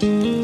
Música